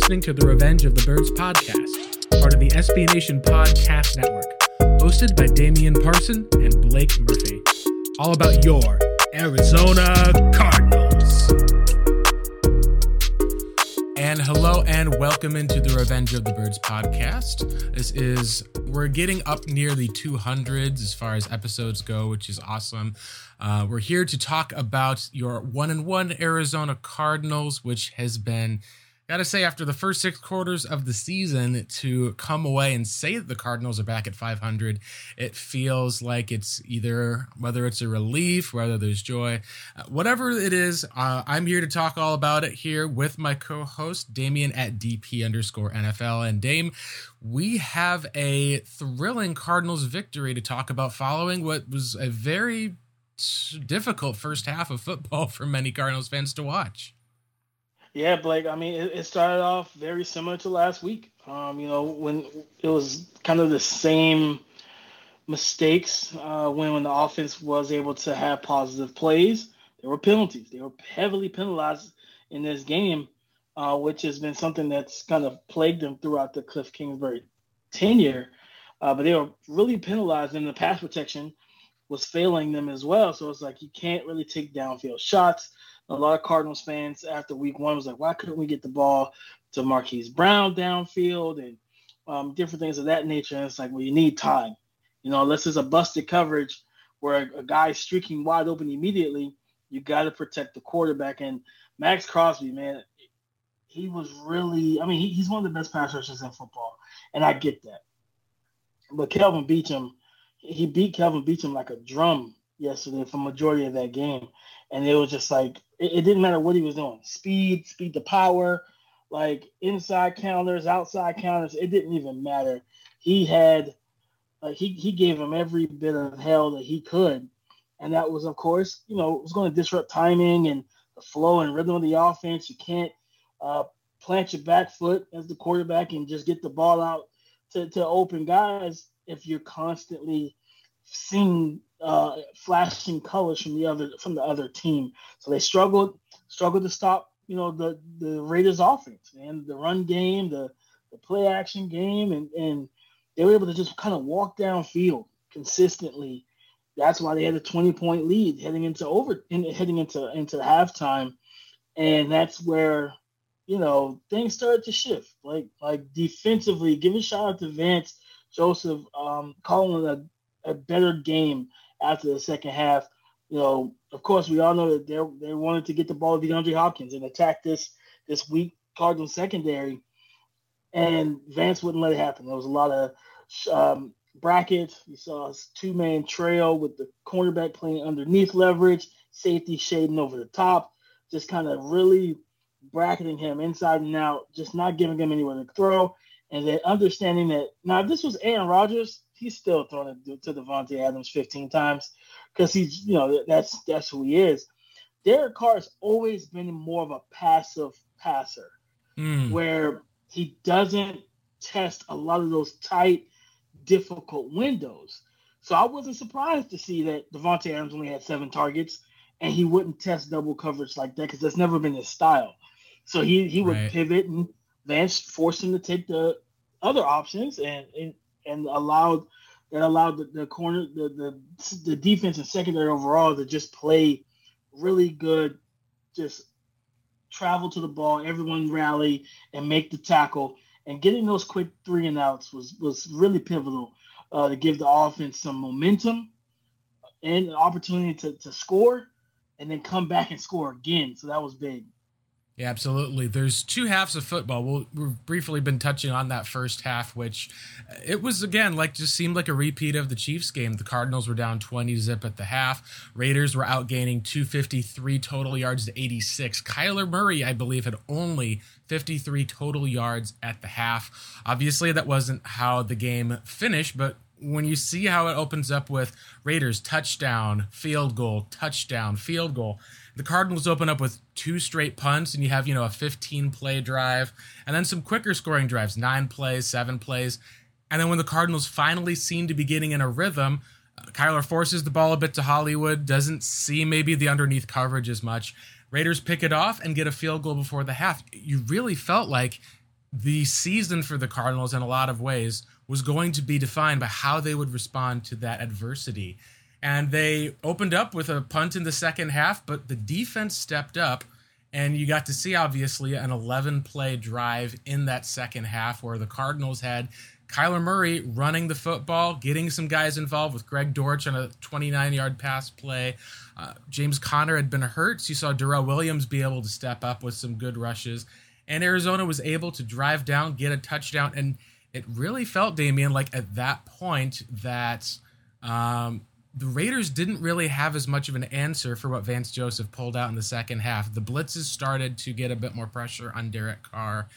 listening to the Revenge of the Birds podcast, part of the SB Nation Podcast Network, hosted by Damian Parson and Blake Murphy. All about your Arizona Cardinals. And hello and welcome into the Revenge of the Birds podcast. This is, we're getting up near the 200s as far as episodes go, which is awesome. Uh, we're here to talk about your one and one Arizona Cardinals, which has been Gotta say, after the first six quarters of the season, to come away and say that the Cardinals are back at 500, it feels like it's either whether it's a relief, whether there's joy, uh, whatever it is. Uh, I'm here to talk all about it here with my co-host Damian at DP underscore NFL and Dame. We have a thrilling Cardinals victory to talk about, following what was a very difficult first half of football for many Cardinals fans to watch. Yeah, Blake. I mean, it, it, started off very similar to last week. Um, you know, when it was kind of the same mistakes uh, when when the offense was able to have positive plays. There were penalties. They were heavily penalized in this game, uh, which has been something that's kind of plagued them throughout the Cliff Kingsbury tenure. Uh, but they were really penalized, in the pass protection was failing them as well. So it's like you can't really take downfield shots a lot of Cardinals fans after week one was like, why couldn't we get the ball to Marquise Brown downfield and um, different things of that nature? And it's like, well, you need time. You know, unless it's a busted coverage where a, a guy's streaking wide open immediately, you got to protect the quarterback. And Maxx Crosby, man, he was really, I mean, he, he's one of the best pass rushers in football. And I get that. But Kelvin Beachum, he beat Kelvin Beachum like a drum yesterday for majority of that game. And it was just like it, it, didn't matter what he was doing. Speed speed to power like inside counters outside counters it didn't even matter. He had like he, he gave him every bit of hell that he could. And that was of course you know it was going to disrupt timing and the flow and rhythm of the offense. You can't uh, plant your back foot as the quarterback and just get the ball out to, to open guys if you're constantly seeing uh, flashing colors from the other from the other team. So they struggled struggled to stop you know the the Raiders offense and the run game, the the play action game, and and they were able to just kind of walk downfield consistently. That's why they had a 20 point lead heading into over in, heading into into halftime, and that's where you know things started to shift. Like like defensively, give a shout out to Vance Joseph um, calling a a better game after the second half. You know, of course, we all know that they they wanted to get the ball to DeAndre Hopkins and attack this this weak Cardinals secondary, and Vance wouldn't let it happen. There was a lot of um, brackets. You saw two man trail with the cornerback playing underneath leverage, safety shading over the top, just kind of really bracketing him inside and out, just not giving him anywhere to throw. And then understanding that now, if this was Aaron Rodgers, he's still throwing it to Davante Adams 15 times because he's, you know, that's that's who he is. Derek Carr has always been more of a passive passer, mm. where he doesn't test a lot of those tight, difficult windows. So I wasn't surprised to see that Davante Adams only had seven targets, and he wouldn't test double coverage like that because that's never been his style. So he he would right. pivot and Vance forced him to take the other options, and, and and allowed that allowed the, the corner the, the the defense and secondary overall to just play really good, just travel to the ball, everyone rally and make the tackle. And getting those quick three and outs was was really pivotal uh, to give the offense some momentum and an opportunity to, to score and then come back and score again. So that was big. Yeah, absolutely. There's two halves of football. We'll, we've briefly been touching on that first half, which uh, it was again like just seemed like a repeat of the Chiefs game. The Cardinals were down 20 zip at the half. Raiders were outgaining 253 total yards to 86. Kyler Murray, I believe, had only 53 total yards at the half. Obviously, that wasn't how the game finished, but when you see how it opens up with Raiders touchdown, field goal, touchdown, field goal, the Cardinals open up with two straight punts, and you have, you know, a 15 play drive, and then some quicker scoring drives, nine plays, seven plays. And then when the Cardinals finally seem to be getting in a rhythm, uh, Kyler forces the ball a bit to Hollywood, doesn't see maybe the underneath coverage as much. Raiders pick it off and get a field goal before the half. You really felt like the season for the Cardinals in a lot of ways was going to be defined by how they would respond to that adversity. And they opened up with a punt in the second half, but the defense stepped up. And you got to see, obviously, an 11 play drive in that second half where the Cardinals had Kyler Murray running the football, getting some guys involved with Greg Dortch on a 29 yard pass play. Uh, James Conner had been hurt, so you saw Darrel Williams be able to step up with some good rushes. And Arizona was able to drive down, get a touchdown. And it really felt, Damian, like at that point that um, the Raiders didn't really have as much of an answer for what Vance Joseph pulled out in the second half. The blitzes started to get a bit more pressure on Derek Carr.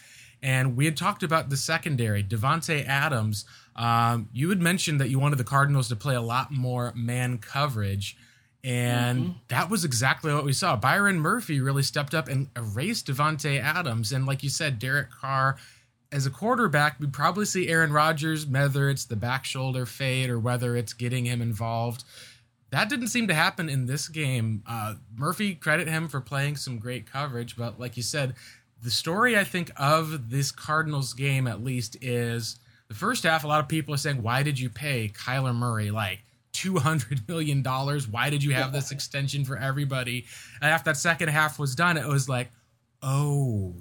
And we had talked about the secondary, Davante Adams. Um, you had mentioned that you wanted the Cardinals to play a lot more man coverage. And mm-hmm. that was exactly what we saw. Byron Murphy really stepped up and erased Davante Adams. And like you said, Derek Carr, as a quarterback, we probably see Aaron Rodgers, whether it's the back shoulder fade or whether it's getting him involved. That didn't seem to happen in this game. Uh, Murphy, credit him for playing some great coverage, but like you said, the story I think of this Cardinals game at least is the first half. A lot of people are saying, "Why did you pay Kyler Murray like two hundred million dollars? Why did you have this extension for everybody?" And after that second half was done, it was like, "Oh,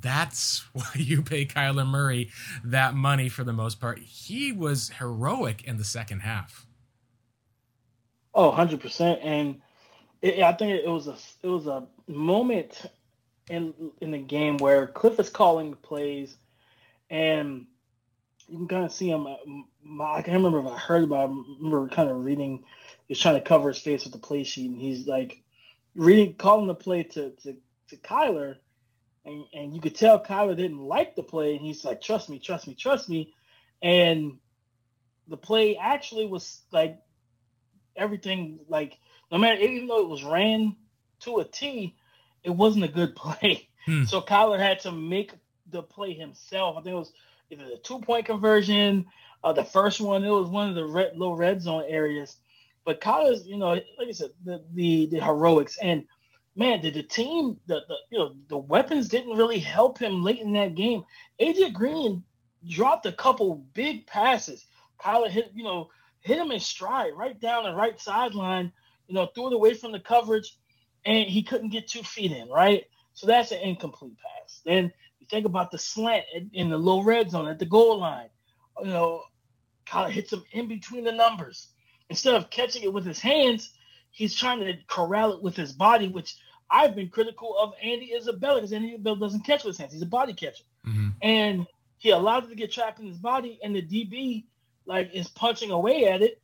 that's why you pay Kyler Murray that money for the most part." He was heroic in the second half. Oh, 100 percent, and it, I think it was a it was a moment in in the game where Cliff is calling the plays, and you can kind of see him. Uh, I can't remember if I heard about. I remember kind of reading. He's trying to cover his face with the play sheet, and he's like reading, calling the play to to, to Kyler, and and you could tell Kyler didn't like the play, and he's like, "Trust me, trust me, trust me," and the play actually was like everything like no matter even though it was ran to a T, it wasn't a good play. Hmm. So Kyler had to make the play himself. I think it was either the two point conversion, uh, the first one. It was one of the red, low red zone areas. But Kyler's, you know, like I said, the the, the heroics and man, did the team the, the you know the weapons didn't really help him late in that game. AJ Green dropped a couple big passes. Kyler hit, you know, hit him in stride right down the right sideline. You know, threw it away from the coverage and he couldn't get two feet in, right? So that's an incomplete pass. Then you think about the slant in the low red zone at the goal line. You know, Kyler hits him in between the numbers. Instead of catching it with his hands, he's trying to corral it with his body, which I've been critical of Andy Isabella because Andy Isabella doesn't catch with his hands. He's a body catcher. Mm-hmm. And he allowed it to get trapped in his body, and the DB like is punching away at it,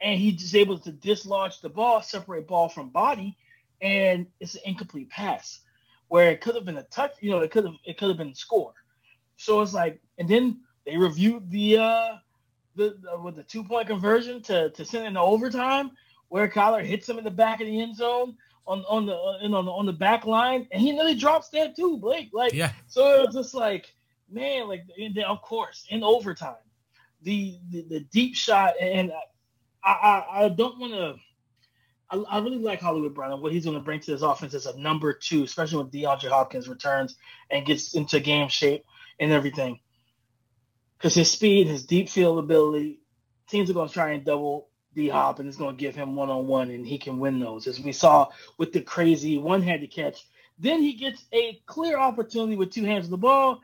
and he's able to dislodge the ball, separate ball from body, and it's an incomplete pass where it could have been a touch. You know, it could have it could have been a score. So it's like, and then they reviewed the uh the, the with the two point conversion to to send in the overtime where Kyler hits him in the back of the end zone on on the uh, on the on the back line, and he nearly drops that too, Blake. Like, yeah. So it was just like, man, like, then, of course, in overtime, the the, the deep shot, and I I, I don't want to I, I really like Hollywood Brown and what he's going to bring to this offense as a number two, especially when DeAndre Hopkins returns and gets into game shape and everything. Because his speed, his deep field ability, teams are going to try and double D Hop and it's going to give him one on one and he can win those, as we saw with the crazy one handed catch. Then he gets a clear opportunity with two hands on the ball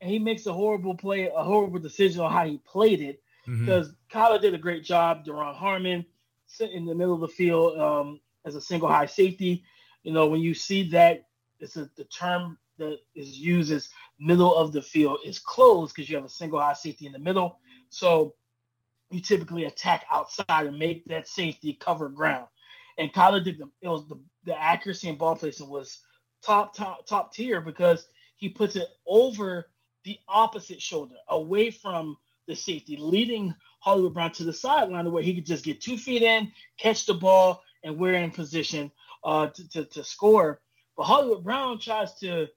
and he makes a horrible play, a horrible decision on how he played it. Because mm-hmm. Kyler did a great job, Duron Harmon sit in the middle of the field um, as a single high safety. You know, when you see that, it's a, the term that is used as middle of the field is closed because you have a single high safety in the middle. So you typically attack outside and make that safety cover ground. And Kyler did the it was the, the accuracy and ball placement was top top top tier because he puts it over the opposite shoulder, away from the safety, leading Hollywood Brown to the sideline where he could just get two feet in, catch the ball, and we're in position uh, to, to, to score. But Hollywood Brown tries to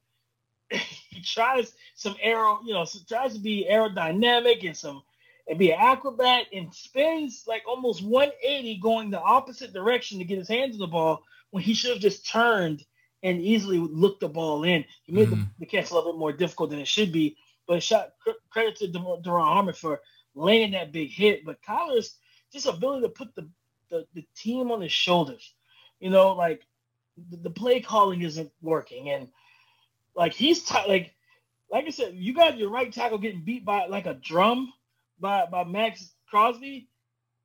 he tries some arrow, you know, tries to be aerodynamic and some and be an acrobat and spins like almost 180 going the opposite direction to get his hands on the ball when he should have just turned and easily look the ball in. He made mm-hmm. the, the, catch a little bit more difficult than it should be. But shot credit to Duron Harmon for laying that big hit. But Kyler's just ability to put the, the, the team on his shoulders. You know, like the, the play calling isn't working, and like he's t- like like I said, you got your right tackle getting beat by like a drum by by Maxx Crosby.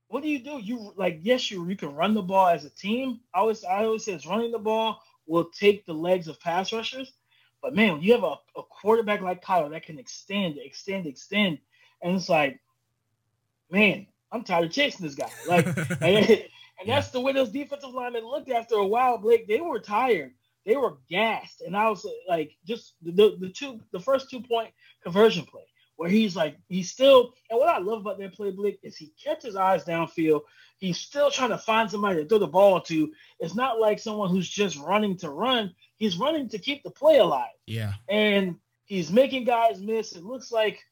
What do you do? You like yes, you you can run the ball as a team. I always I always say it's running the ball will take the legs of pass rushers. But man, when you have a, a quarterback like Kyler that can extend, extend, extend, and it's like, man, I'm tired of chasing this guy. Like, and, and that's the way those defensive linemen looked after a while. Blake, they were tired, they were gassed, and I was like, just the the two, the first two point conversion play where he's like, he's still, and what I love about that play, Blake, is he kept his eyes downfield. He's still trying to find somebody to throw the ball to. It's not like someone who's just running to run. He's running to keep the play alive. Yeah. And he's making guys miss. It looks like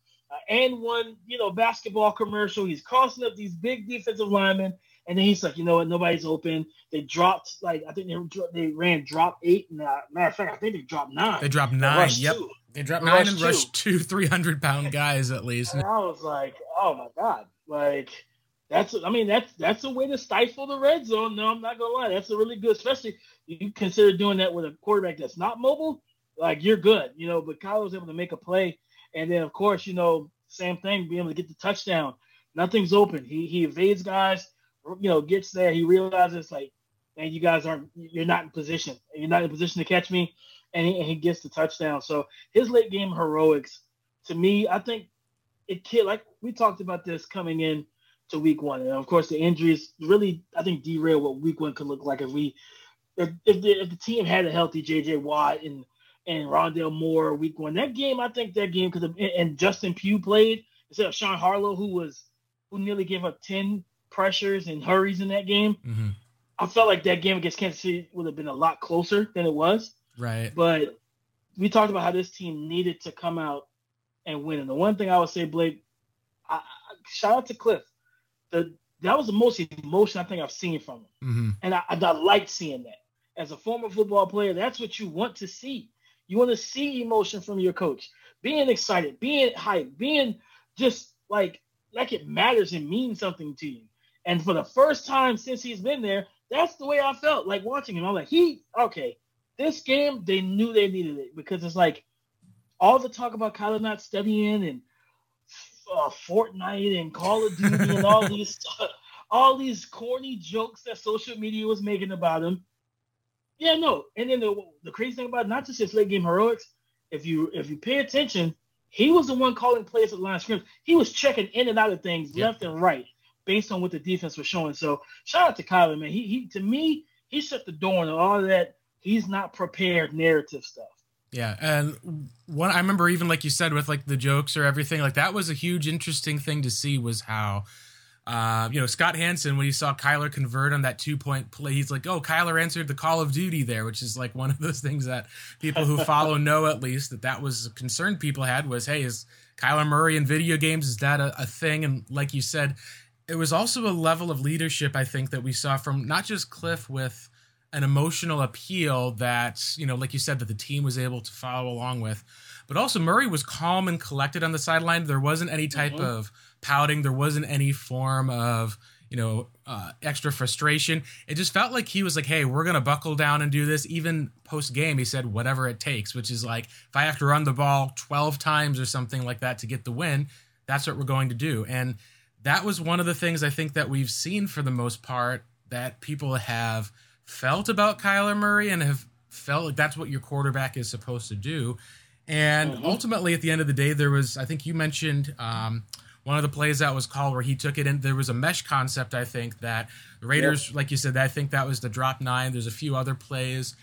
an and one, you know, basketball commercial. He's crossing up these big defensive linemen, and then he's like, you know what, nobody's open. They dropped like I think they they ran drop eight, and uh, matter of fact, I think they dropped nine. They dropped nine. Yep. Two. They dropped nine and rushed two 300 pound guys at least. And I was like, oh my God. Like, that's, I mean, that's, that's a way to stifle the red zone. No, I'm not going to lie. That's a really good, especially you consider doing that with a quarterback that's not mobile. Like, you're good, you know, but Kyle was able to make a play. And then, of course, you know, same thing, being able to get the touchdown. Nothing's open. He, he evades guys, you know, gets there. He realizes, like, man, you guys aren't, you're not in position. You're not in position to catch me and he, and he gets the touchdown. So his late game heroics, to me, I think it killed. Like we talked about this coming in to week one, and of course the injuries really, I think, derail what week one could look like if we, if if the, if the team had a healthy J.J. Watt and and Rondale Moore week one. That game, I think that game because and Justin Pugh played instead of Sean Harlow, who was who nearly gave up ten pressures and hurries in that game. Mm-hmm. I felt like that game against Kansas City would have been a lot closer than it was. Right. But we talked about how this team needed to come out and win. And the one thing I would say, Blake, I, shout out to Cliff. The that was the most emotion I think I've seen from him, mm-hmm. and I, I, I like seeing that. As a former football player, that's what you want to see. You want to see emotion from your coach, being excited, being hyped, being just like like it matters and means something to you. And for the first time since he's been there, that's the way I felt like watching him. I'm like, he okay, this game, they knew they needed it because it's like all the talk about Kyler not studying and uh, Fortnite and Call of Duty and all these all these corny jokes that social media was making about him. Yeah, no. And then the, the crazy thing about it, not just his late game heroics, if you if you pay attention, he was the one calling plays at the line of scrimmage. He was checking in and out of things left and right based on what the defense was showing. So shout out to Kyler, man. He he to me, he shut the door on all that he's not prepared narrative stuff. Yeah, and one I remember even like you said with like the jokes or everything like that was a huge interesting thing to see was how uh, you know, Scott Hanson, when he saw Kyler convert on that two point play, he's like, oh, Kyler answered the call of duty there, which is like one of those things that people who follow know at least that that was a concern people had was, hey, is Kyler Murray in video games? Is that a, a thing? And like you said, it was also a level of leadership, I think, that we saw from not just Cliff with an emotional appeal that you know, like you said, that the team was able to follow along with. But also Murray was calm and collected on the sideline. There wasn't any type mm-hmm. of pouting. There wasn't any form of you know uh, extra frustration. It just felt like he was like, "Hey, we're gonna buckle down and do this." Even post game, he said, "Whatever it takes," which is like, if I have to run the ball twelve times or something like that to get the win, that's what we're going to do. And that was one of the things I think that we've seen for the most part that people have felt about Kyler Murray and have felt like that's what your quarterback is supposed to do. And mm-hmm. ultimately, at the end of the day, there was, I think you mentioned um, one of the plays that was called where he took it in. There was a mesh concept, I think, that the Raiders, yep. like you said, I think that was the drop nine. There's a few other plays.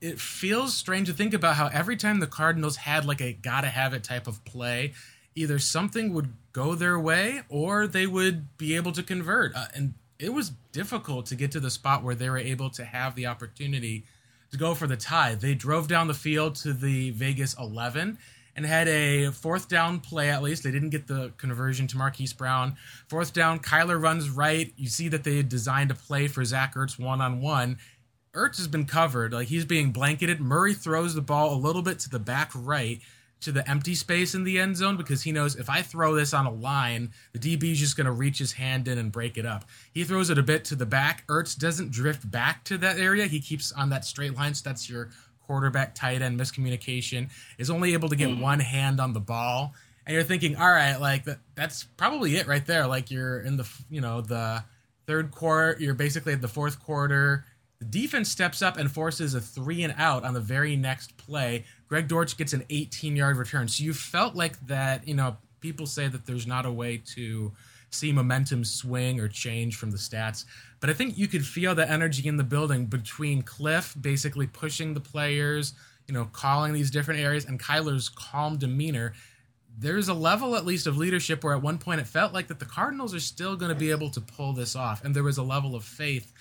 It feels strange to think about how every time the Cardinals had like a gotta have it type of play, either something would go their way or they would be able to convert. Uh, and it was difficult to get to the spot where they were able to have the opportunity to go for the tie. They drove down the field to the Vegas 11 and had a fourth down play at least. They didn't get the conversion to Marquise Brown. Fourth down, Kyler runs right. You see that they had designed a play for Zach Ertz one on one. Ertz has been covered, like he's being blanketed. Murray throws the ball a little bit to the back right to the empty space in the end zone because he knows if I throw this on a line, the DB is just going to reach his hand in and break it up. He throws it a bit to the back. Ertz doesn't drift back to that area. He keeps on that straight line. So that's your quarterback tight end miscommunication. Is only able to get mm. one hand on the ball. And you're thinking, all right, like that, that's probably it right there. Like you're in the, you know, the third quarter, you're basically at the fourth quarter the defense steps up and forces a three and out on the very next play. Greg Dortch gets an 18 yard return. So you felt like that, you know, people say that there's not a way to see momentum swing or change from the stats. But I think you could feel the energy in the building between Cliff basically pushing the players, you know, calling these different areas, and Kyler's calm demeanor. There's a level, at least, of leadership where at one point it felt like that the Cardinals are still going to be able to pull this off. And there was a level of faith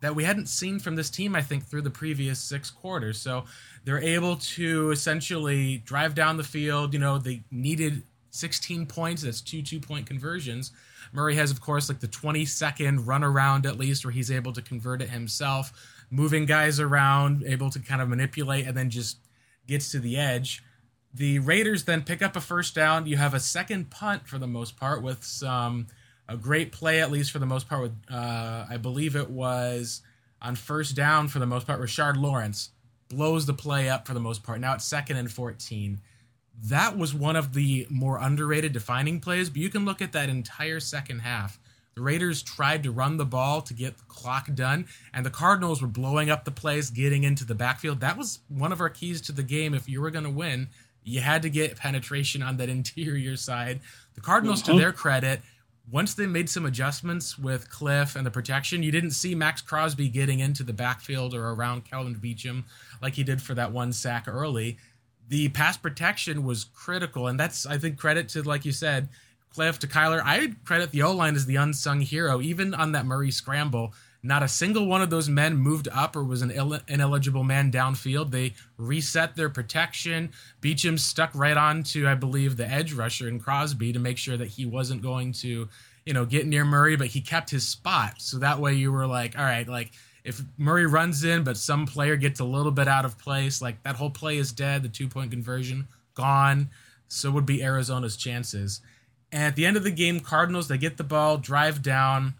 that we hadn't seen from this team, I think, through the previous six quarters. So they're able to essentially drive down the field. You know, they needed 16 points. That's two two point conversions. Murray has, of course, like the 20 second run around at least where he's able to convert it himself, moving guys around, able to kind of manipulate, and then just gets to the edge. The Raiders then pick up a first down. You have a second punt for the most part with some a great play, at least for the most part. With uh, I believe it was on first down for the most part. Rashard Lawrence blows the play up for the most part. Now it's second and fourteen. That was one of the more underrated defining plays. But you can look at that entire second half. The Raiders tried to run the ball to get the clock done, and the Cardinals were blowing up the plays, getting into the backfield. That was one of our keys to the game. If you were going to win, you had to get penetration on that interior side. The Cardinals, mm-hmm. to their credit, once they made some adjustments with Cliff and the protection, you didn't see Maxx Crosby getting into the backfield or around Kelvin Beachum like he did for that one sack early. The pass protection was critical, and that's I think credit to like you said, Cliff to Kyler. I credit the O line as the unsung hero, even on that Murray scramble. Not a single one of those men moved up or was an Ill- ineligible man downfield. They reset their protection. Beachum stuck right on to, I believe, the edge rusher in Crosby to make sure that he wasn't going to, you know, get near Murray, but he kept his spot. So that way you were like, all right, like if Murray runs in, but some player gets a little bit out of place, like that whole play is dead. The two point conversion gone. So would be Arizona's chances. And at the end of the game, Cardinals, they get the ball, drive down.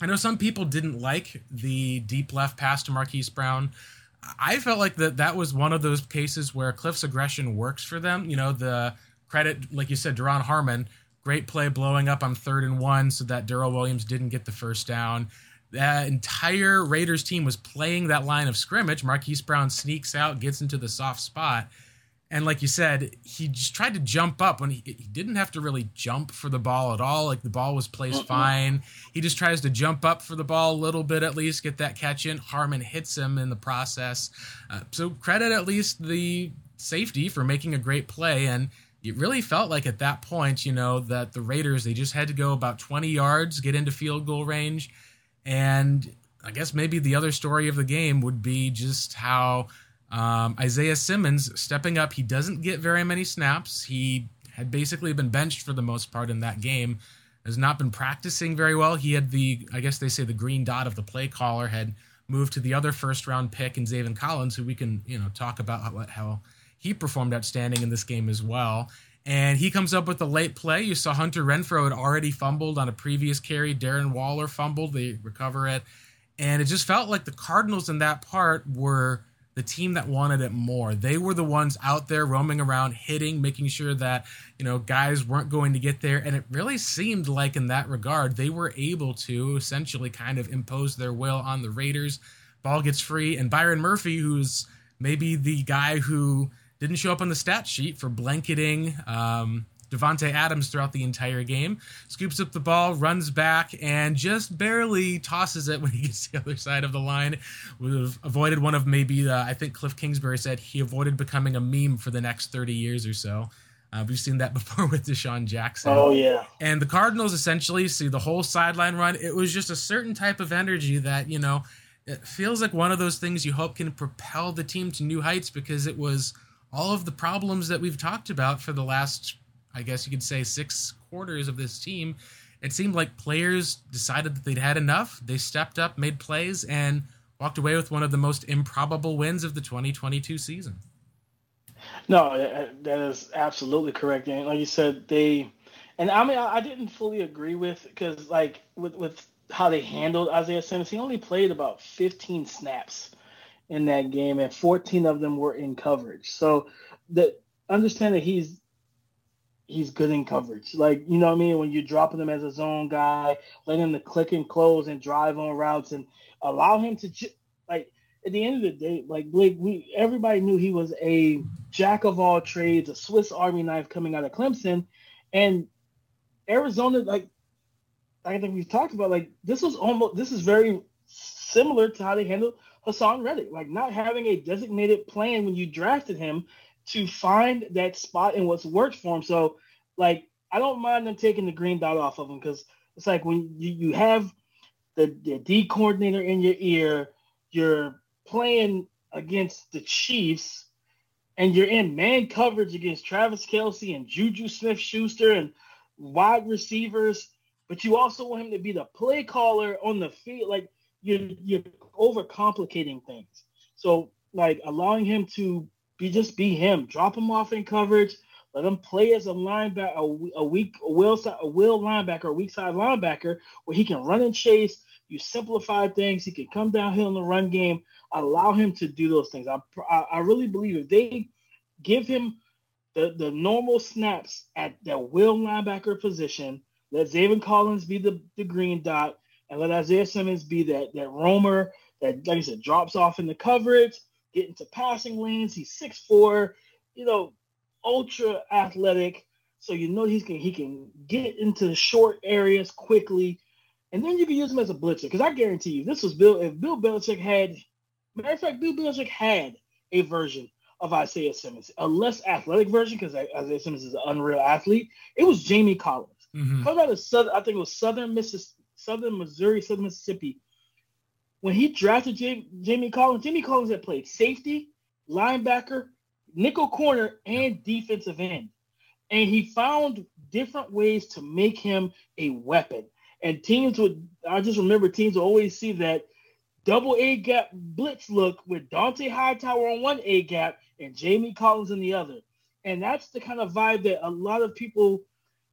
I know some people didn't like the deep left pass to Marquise Brown. I felt like that that was one of those cases where Cliff's aggression works for them. You know, the credit, like you said, Duron Harmon, great play blowing up on third and one so that Darrel Williams didn't get the first down. That entire Raiders team was playing that line of scrimmage. Marquise Brown sneaks out, gets into the soft spot, and like you said, he just tried to jump up when he, he, didn't have to really jump for the ball at all. Like the ball was placed fine. He just tries to jump up for the ball a little bit at least, get that catch in. Harmon hits him in the process. Uh, so credit at least the safety for making a great play. And it really felt like at that point, you know, that the Raiders, they just had to go about 20 yards, get into field goal range. And I guess maybe the other story of the game would be just how um, Isaiah Simmons stepping up. He doesn't get very many snaps. He had basically been benched for the most part in that game. Has not been practicing very well. He had the, I guess they say the green dot of the play caller had moved to the other first round pick in Zaven Collins, who we can you know talk about how, how he performed outstanding in this game as well. And he comes up with a late play. You saw Hunter Renfrow had already fumbled on a previous carry. Darren Waller fumbled. They recover it. And it just felt like the Cardinals in that part were the team that wanted it more. They were the ones out there roaming around, hitting, making sure that, you know, guys weren't going to get there. And it really seemed like, in that regard, they were able to essentially kind of impose their will on the Raiders. Ball gets free. And Byron Murphy, who's maybe the guy who didn't show up on the stat sheet for blanketing um, Davante Adams throughout the entire game. Scoops up the ball, runs back, and just barely tosses it when he gets to the other side of the line. Would have avoided one of maybe, the, I think Cliff Kingsbury said he avoided becoming a meme for the next 30 years or so. Uh, we've seen that before with DeSean Jackson. Oh, yeah. And the Cardinals essentially see the whole sideline run. It was just a certain type of energy that, you know, it feels like one of those things you hope can propel the team to new heights because it was all of the problems that we've talked about for the last I guess you could say, six quarters of this team, it seemed like players decided that they'd had enough. They stepped up, made plays, and walked away with one of the most improbable wins of the 2022 season. No, that is absolutely correct. And like you said, they, and I mean, I didn't fully agree with because like with with how they handled Isaiah Simmons, he only played about 15 snaps in that game, and 14 of them were in coverage. So the understand that he's he's good in coverage. Like, you know what I mean? When you're dropping him as a zone guy, letting him to click and close and drive on routes and allow him to like at the end of the day, like Blake, we everybody knew he was a jack of all trades, a Swiss Army knife coming out of Clemson. And Arizona, like I think we've talked about, like this was almost this is very similar to how they handled Haason Reddick, like not having a designated plan when you drafted him to find that spot and what's worked for him. So, like, I don't mind them taking the green dot off of him because it's like when you, you have the, the D coordinator in your ear, you're playing against the Chiefs, and you're in man coverage against Travis Kelce and Juju Smith Schuster and wide receivers, but you also want him to be the play caller on the field. Like you're you're overcomplicating things. So like allowing him to be just be him. Drop him off in coverage. Let him play as a linebacker, a, a weak, a will, a will linebacker, a weak side linebacker, where he can run and chase. You simplify things. He can come downhill in the run game. Allow him to do those things. I, I, really believe if they give him the, the normal snaps at that will linebacker position, let Zaven Collins be the, the green dot, and let Isaiah Simmons be that that roamer that, like I said, drops off in the coverage get into passing lanes. He's six four, you know, ultra athletic. So you know he's can he can get into short areas quickly, and then you can use him as a blitzer. Because I guarantee you, this was Bill. If Bill Belichick had, matter of fact, Bill Belichick had a version of Isaiah Simmons, a less athletic version, because Isaiah Simmons is an unreal athlete. It was Jamie Collins. Mm-hmm. Of Southern, I think it was Southern Mississippi, Southern Missouri, Southern Mississippi when he drafted J- Jamie Collins, Jamie Collins had played safety, linebacker, nickel corner, and defensive end. And he found different ways to make him a weapon. And teams would, I just remember teams would always see that double A gap blitz look with Dont'a Hightower on one A gap and Jamie Collins in the other. And that's the kind of vibe that a lot of people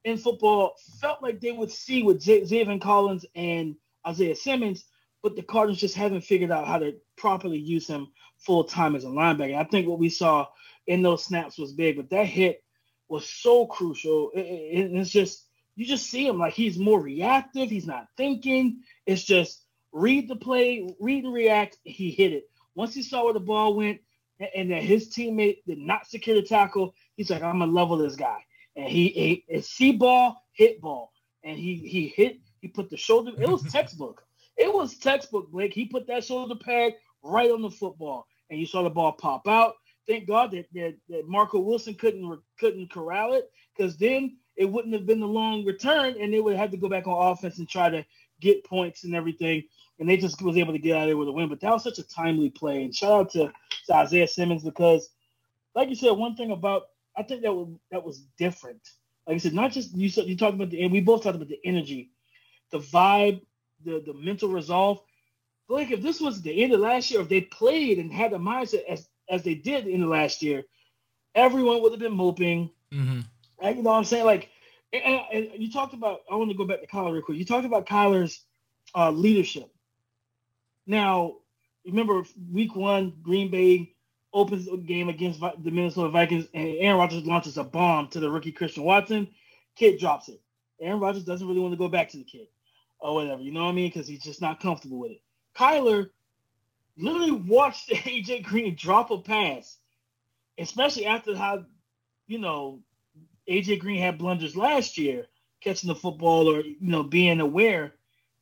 in football felt like they would see with Zaven Collins and Isaiah Simmons but the Cardinals just haven't figured out how to properly use him full time as a linebacker. I think what we saw in those snaps was big, but that hit was so crucial. It, it, it's just you just see him like he's more reactive. He's not thinking. It's just read the play, read and react. He hit it. Once he saw where the ball went and that his teammate did not secure the tackle, he's like, I'm gonna level this guy. And he, he see ball, hit ball, and he he hit. He put the shoulder. It was textbook. It was textbook, Blake. He put that shoulder pad right on the football, and you saw the ball pop out. Thank God that that, that Marco Wilson couldn't couldn't corral it, because then it wouldn't have been the long return, and they would have to go back on offense and try to get points and everything. And they just was able to get out of there with a win. But that was such a timely play. And shout out to, to Isaiah Simmons because, like you said, one thing about I think that was that was different. Like I said, not just you said you talked about the and we both talked about the energy, the vibe the the mental resolve. Like if this was the end of last year, if they played and had the mindset as as they did in the last year, everyone would have been moping. Mm-hmm. And, you know what I'm saying? Like, and, and, you talked about. I want to go back to Kyler real quick. You talked about Kyler's uh, leadership. Now, remember week one, Green Bay opens the game against the Minnesota Vikings, and Aaron Rodgers launches a bomb to the rookie Christian Watson. Kid drops it. Aaron Rodgers doesn't really want to go back to the kid or whatever. You know what I mean? Because he's just not comfortable with it. Kyler literally watched AJ Green drop a pass, especially after how, you know, AJ Green had blunders last year, catching the football or you know being aware.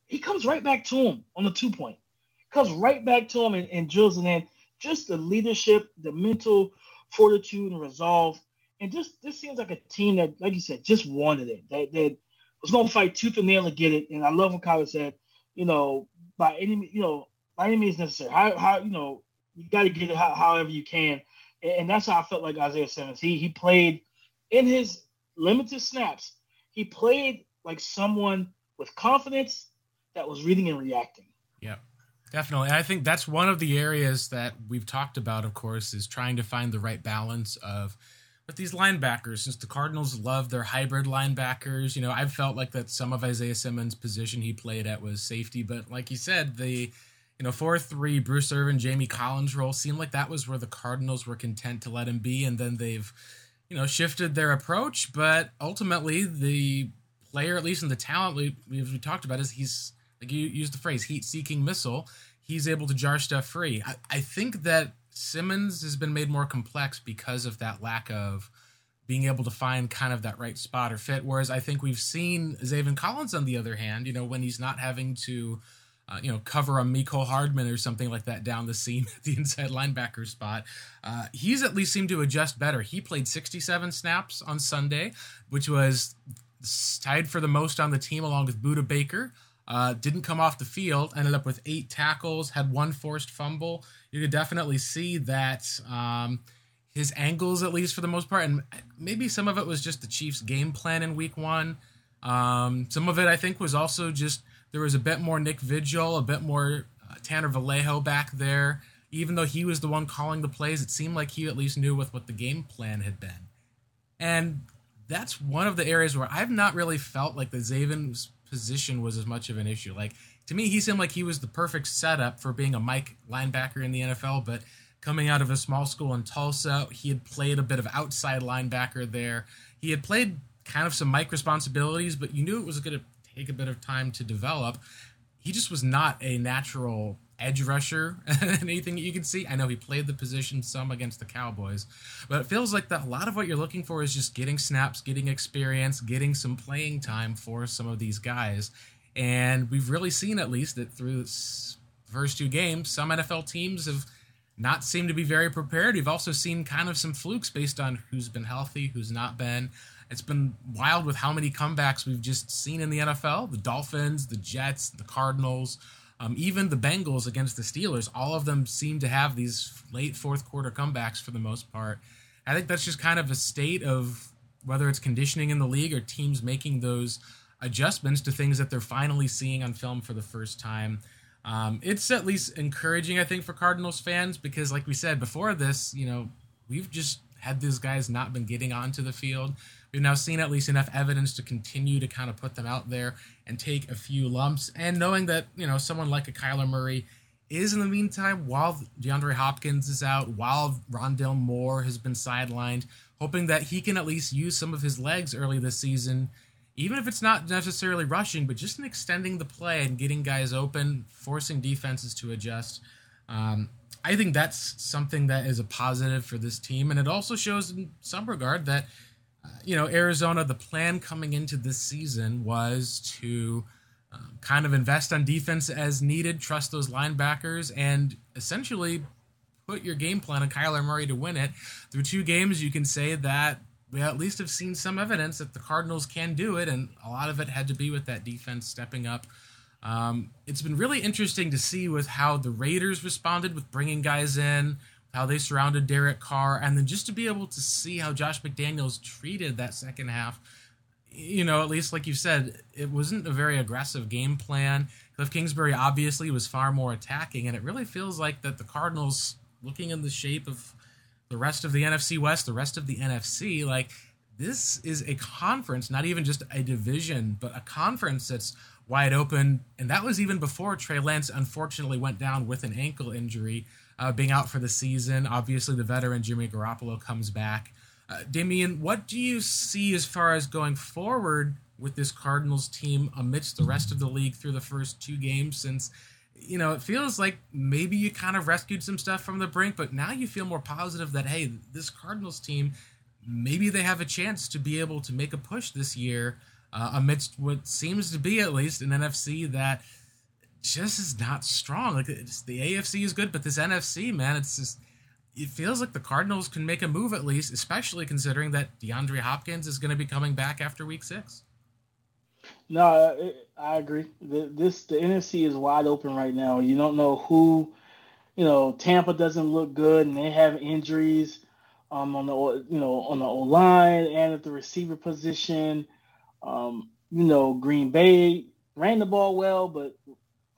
He comes right back to him on the two point. Comes right back to him and, and drills it in. Just the leadership, the mental fortitude and resolve. And just this seems like a team that, like you said, just wanted it. That that was to fight tooth and nail to get it. And I love what Kyler said, you know, by any, you know, by any means necessary. How, how you know, you got to get it how, however you can. And, and that's how I felt like Isaiah Simmons. He he played in his limited snaps. He played like someone with confidence that was reading and reacting. Yeah. Definitely. I think that's one of the areas that we've talked about, of course, is trying to find the right balance of with these linebackers, since the Cardinals love their hybrid linebackers, you know, I've felt like that some of Isaiah Simmons' position he played at was safety, but like you said, the you know, 4 3, Bruce Irvin, Jamie Collins role seemed like that was where the Cardinals were content to let him be. And then they've, you know, shifted their approach. But ultimately, the player, at least in the talent we, we talked about, is he's, like you used the phrase, heat seeking missile. He's able to jar stuff free. I, I think that Simmons has been made more complex because of that lack of being able to find kind of that right spot or fit. Whereas I think we've seen Zaven Collins, on the other hand, you know, when he's not having to uh, you know, cover a Mecole Hardman or something like that down the seam at the inside linebacker spot. Uh, he's at least seemed to adjust better. He played 67 snaps on Sunday, which was tied for the most on the team along with Budda Baker. Uh, didn't come off the field, ended up with eight tackles, had one forced fumble. You could definitely see that um, his angles, at least for the most part, and maybe some of it was just the Chiefs' game plan in week one. Um, some of it, I think, was also just there was a bit more Nick Vigil, a bit more uh, Tanner Vallejo back there. Even though he was the one calling the plays, it seemed like he at least knew with what the game plan had been. And that's one of the areas where I've not really felt like the Zaven's position was as much of an issue. Like to me, he seemed like he was the perfect setup for being a Mike linebacker in the NFL, but coming out of a small school in Tulsa, he had played a bit of outside linebacker there. He had played kind of some Mike responsibilities, but you knew it was going to take a bit of time to develop. He just was not a natural edge rusher anything that you can see. I know he played the position some against the Cowboys, but it feels like that a lot of what you're looking for is just getting snaps, getting experience, getting some playing time for some of these guys. And we've really seen at least that through the first two games, some NFL teams have not seemed to be very prepared. We've also seen kind of some flukes based on who's been healthy, who's not been. It's been wild with how many comebacks we've just seen in the NFL. The Dolphins, the Jets, the Cardinals, um, even the Bengals against the Steelers. All of them seem to have these late fourth quarter comebacks for the most part. I think that's just kind of a state of whether it's conditioning in the league or teams making those adjustments to things that they're finally seeing on film for the first time. Um, it's at least encouraging, I think, for Cardinals fans because, like we said before this, you know, we've just had these guys not been getting onto the field. We've now seen at least enough evidence to continue to kind of put them out there and take a few lumps. And knowing that, you know, someone like a Kyler Murray is in the meantime, while DeAndre Hopkins is out, while Rondale Moore has been sidelined, hoping that he can at least use some of his legs early this season, even if it's not necessarily rushing, but just in extending the play and getting guys open, forcing defenses to adjust. Um, I think that's something that is a positive for this team. And it also shows in some regard that you know, Arizona, the plan coming into this season was to um, kind of invest on defense as needed, trust those linebackers, and essentially put your game plan on Kyler Murray to win it. Through two games, you can say that we at least have seen some evidence that the Cardinals can do it, and a lot of it had to be with that defense stepping up. Um, it's been really interesting to see with how the Raiders responded with bringing guys in, how they surrounded Derek Carr, and then just to be able to see how Josh McDaniels treated that second half. You know, at least like you said, it wasn't a very aggressive game plan. Cliff Kingsbury obviously was far more attacking, and it really feels like that the Cardinals, looking in the shape of the rest of the NFC West, the rest of the NFC, like this is a conference, not even just a division, but a conference that's wide open. And that was even before Trey Lance unfortunately went down with an ankle injury uh, being out for the season. Obviously, the veteran Jimmy Garoppolo comes back. Uh, Damian, what do you see as far as going forward with this Cardinals team amidst the rest of the league through the first two games? Since you know it feels like maybe you kind of rescued some stuff from the brink, but now you feel more positive that hey, this Cardinals team maybe they have a chance to be able to make a push this year uh, amidst what seems to be at least an NFC that just is not strong. Like the AFC is good, but this NFC, man, it's just it feels like the Cardinals can make a move at least, especially considering that DeAndre Hopkins is going to be coming back after Week Six. No, I agree. The, this the NFC is wide open right now. You don't know who, you know, Tampa doesn't look good, and they have injuries um, on the you know on the O line and at the receiver position. Um, you know, Green Bay ran the ball well, but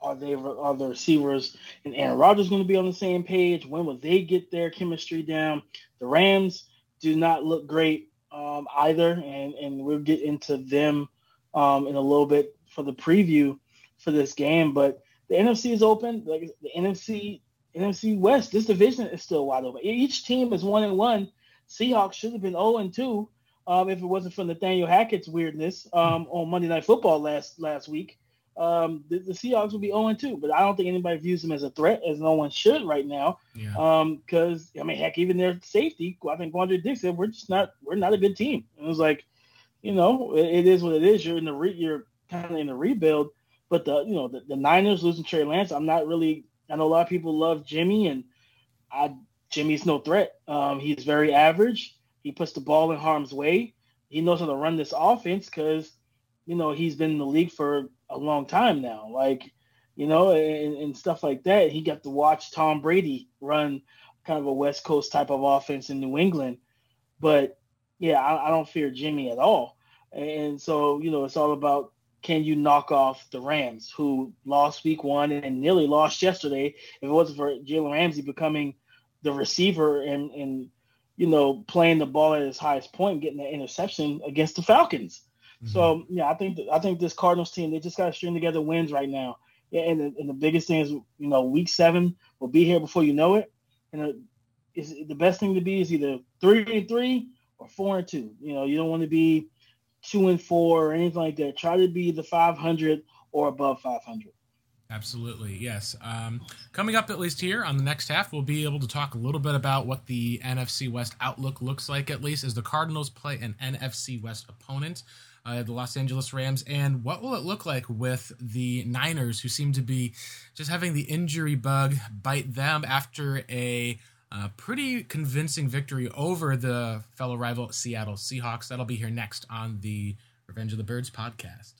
Are they are the receivers and Aaron Rodgers going to be on the same page? When will they get their chemistry down? The Rams do not look great um, either, and and we'll get into them um, in a little bit for the preview for this game. But the NFC is open. Like the NFC NFC West, this division is still wide open. Each team is one and one. Seahawks should have been zero and two um, if it wasn't for Nathaniel Hackett's weirdness um, on Monday Night Football last last week. Um, the, the, Seahawks will be 0 and 2, but I don't think anybody views them as a threat, as no one should right now. Yeah. Um, because I mean, heck, even their safety, I think Quandre Diggs said, "We're just not, we're not a good team." And it was like, you know, it, it is what it is. You're in the re, you're kind of in the rebuild, but the you know the, the Niners losing Trey Lance, I'm not really. I know a lot of people love Jimmy, and I Jimmy's no threat. Um, he's very average. He puts the ball in harm's way. He knows how to run this offense because, you know, he's been in the league for a long time now. Like, you know, and, and stuff like that. He got to watch Tom Brady run kind of a West Coast type of offense in New England. But yeah, I, I don't fear Jimmy at all. And so, you know, it's all about can you knock off the Rams, who lost week one and nearly lost yesterday. If it wasn't for Jalen Ramsey becoming the receiver and, and you know, playing the ball at his highest point, getting the interception against the Falcons. Mm-hmm. So yeah, I think I think this Cardinals team they just got to string together wins right now. Yeah, and the, and the biggest thing is you know week seven will be here before you know it, and uh, is the best thing to be is either three and three or four and two. You know, you don't want to be two and four or anything like that. Try to be the 500 or above 500. Absolutely, yes. Um, coming up, at least here on the next half, we'll be able to talk a little bit about what the NFC West outlook looks like, at least as the Cardinals play an NFC West opponent, uh, the Los Angeles Rams, and what will it look like with the Niners, who seem to be just having the injury bug bite them after a uh, pretty convincing victory over the fellow rival Seattle Seahawks. That'll be here next on the Revenge of the Birds podcast.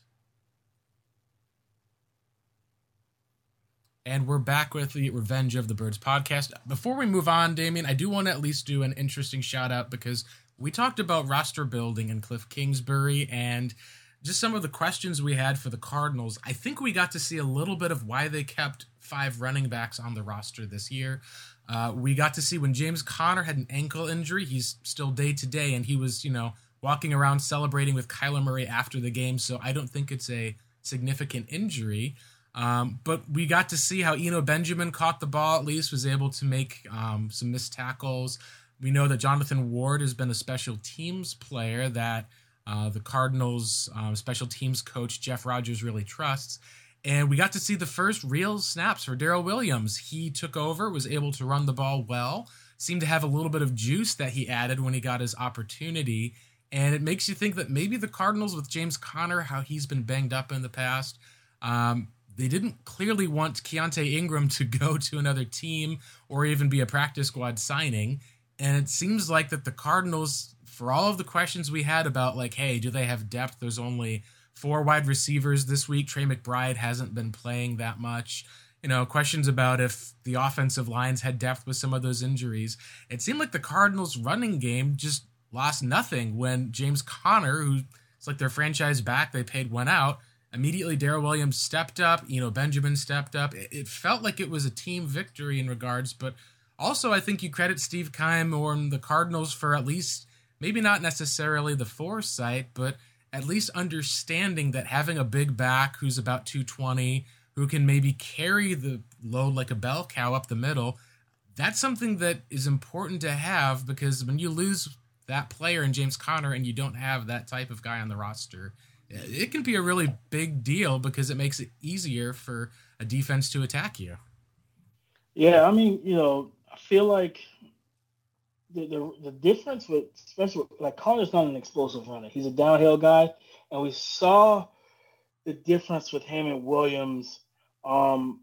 And we're back with the Revenge of the Birds podcast. Before we move on, Damian, I do want to at least do an interesting shout out because we talked about roster building and Cliff Kingsbury and just some of the questions we had for the Cardinals. I think we got to see a little bit of why they kept five running backs on the roster this year. Uh, we got to see when James Conner had an ankle injury. He's still day to day, and he was, you know, walking around celebrating with Kyler Murray after the game. So I don't think it's a significant injury. Um, but we got to see how Eno Benjamin caught the ball at least, was able to make um, some missed tackles. We know that Jonathan Ward has been a special teams player that uh, the Cardinals um, special teams coach Jeff Rodgers really trusts. And we got to see the first real snaps for Darrel Williams. He took over, was able to run the ball well, seemed to have a little bit of juice that he added when he got his opportunity. And it makes you think that maybe the Cardinals with James Conner, how he's been banged up in the past, um, they didn't clearly want Keaontay Ingram to go to another team or even be a practice squad signing. And it seems like that the Cardinals, for all of the questions we had about like, hey, do they have depth? There's only four wide receivers this week. Trey McBride hasn't been playing that much. You know, questions about if the offensive lines had depth with some of those injuries. It seemed like the Cardinals' running game just lost nothing when James Conner, who it's like their franchise back, they paid one out Immediately, Darrel Williams stepped up. You know, Benjamin stepped up. It, it, felt like it was a team victory in regards, but also I think you credit Steve Keim or the Cardinals for at least maybe not necessarily the foresight, but at least understanding that having a big back who's about 220, who can maybe carry the load like a bell cow up the middle, that's something that is important to have because when you lose that player in James Conner and you don't have that type of guy on the roster, it can be a really big deal because it makes it easier for a defense to attack you. Yeah, I mean, you know, I feel like the the, the difference with especially like Conner's not an explosive runner. He's a downhill guy, and we saw the difference with him and Williams um,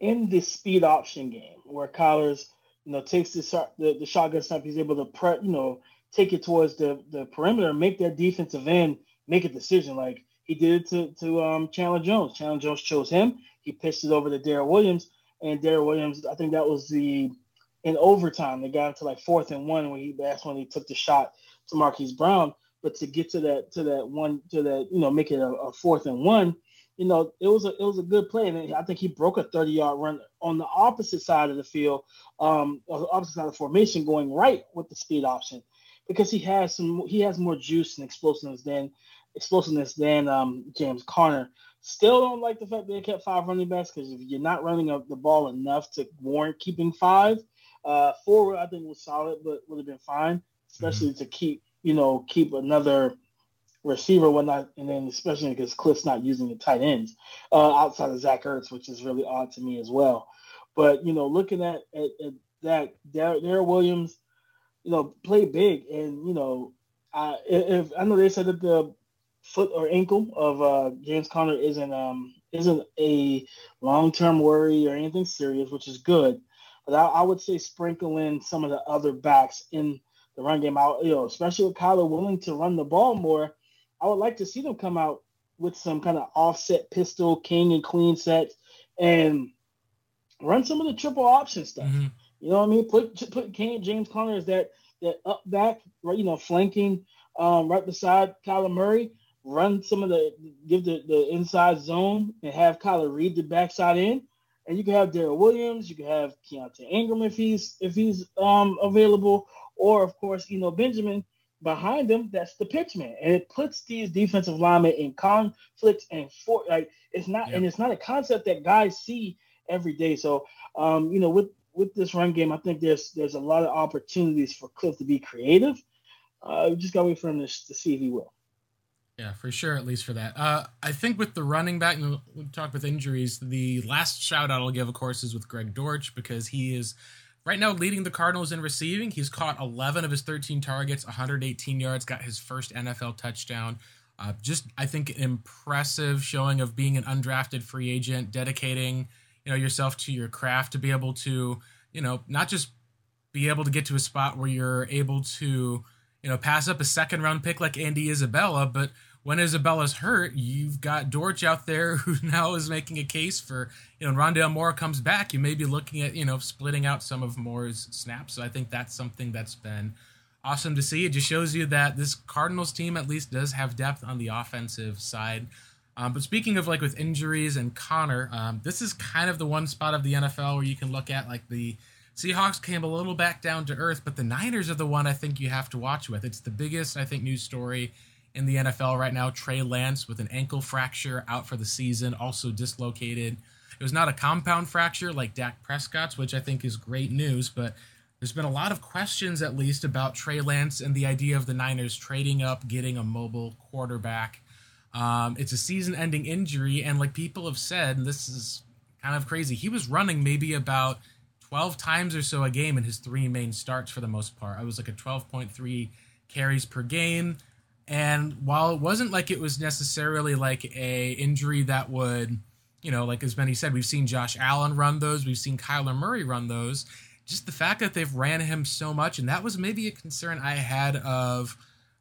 in the speed option game where Kyler's you know takes the the, the shotgun snap. He's able to pre, you know take it towards the the perimeter, make that defensive end make a decision. Like he did it to to um, Chandler Jones. Chandler Jones chose him. He pitched it over to Darrel Williams, and Darrel Williams. I think that was the in overtime. They got into like fourth and one when he that's when he took the shot to Marquise Brown. But to get to that to that one to that you know make it a, a fourth and one, you know, it was a it was a good play, and I think he broke a 30 yard run on the opposite side of the field, um, opposite side of the formation, going right with the speed option, because he has some he has more juice and explosiveness than explosiveness than um, James Conner. Still don't like the fact they kept five running backs because if you're not running up the ball enough to warrant keeping five, uh, four I think was solid, but would have been fine, especially mm-hmm. to keep you know keep another receiver, whatnot, and then especially because Cliff's not using the tight ends uh, outside of Zach Ertz, which is really odd to me as well. But you know, looking at, at, at that, Darrel Williams, you know, played big, and you know, I if I know they said that the foot or ankle of uh, James Conner isn't um isn't a long term worry or anything serious, which is good. But I, I, would say sprinkle in some of the other backs in the run game out, you know, especially with Kyler willing to run the ball more. I would like to see them come out with some kind of offset pistol, king and queen sets, and run some of the triple option stuff. Mm-hmm. You know what I mean? Put put King James Conner as that that up back, right? You know, flanking um, right beside Kyler Murray. Run some of the give the, the inside zone and have Kyler read the backside in. And you can have Darrel Williams, you can have Keaontay Ingram if he's if he's um available, or of course, you know, Benjamin behind them, that's the pitch man. And it puts these defensive linemen in conflict and for like it's not and it's not a concept that guys see every day. So um, you know, with with this run game, I think there's there's a lot of opportunities for Cliff to be creative. Uh, we just gotta wait for him to, to see if he will. Yeah, for sure. At least for that. Uh, I think with the running back, and we'll talk with injuries. The last shout out I'll give, of course, is with Greg Dortch because he is right now leading the Cardinals in receiving. He's caught 11 of his 13 targets, 118 yards, got his first NFL touchdown. Uh, just I think impressive showing of being an undrafted free agent, dedicating you know yourself to your craft to be able to you know not just be able to get to a spot where you're able to you know pass up a second round pick like Andy Isabella, but when Isabella's hurt, you've got Dortch out there who now is making a case for, you know, Rondale Moore comes back, you may be looking at, you know, splitting out some of Moore's snaps. So I think that's something that's been awesome to see. It just shows you that this Cardinals team at least does have depth on the offensive side. Um, but speaking of like with injuries and Conner, um, this is kind of the one spot of the NFL where you can look at like the Seahawks came a little back down to earth, but the Niners are the one I think you have to watch with. It's the biggest, I think, news story in the NFL right now. Trey Lance with an ankle fracture out for the season, also dislocated. It was not a compound fracture like Dak Prescott's, which I think is great news, but there's been a lot of questions, at least, about Trey Lance and the idea of the Niners trading up, getting a mobile quarterback. Um, it's a season ending injury, and like people have said, this is kind of crazy. He was running maybe about 12 times or so a game in his three main starts for the most part. I was like a 12.3 carries per game. And while it wasn't like it was necessarily like a injury that would, you know, like as Benny said, we've seen Josh Allen run those, we've seen Kyler Murray run those. Just the fact that they've ran him so much, and that was maybe a concern I had of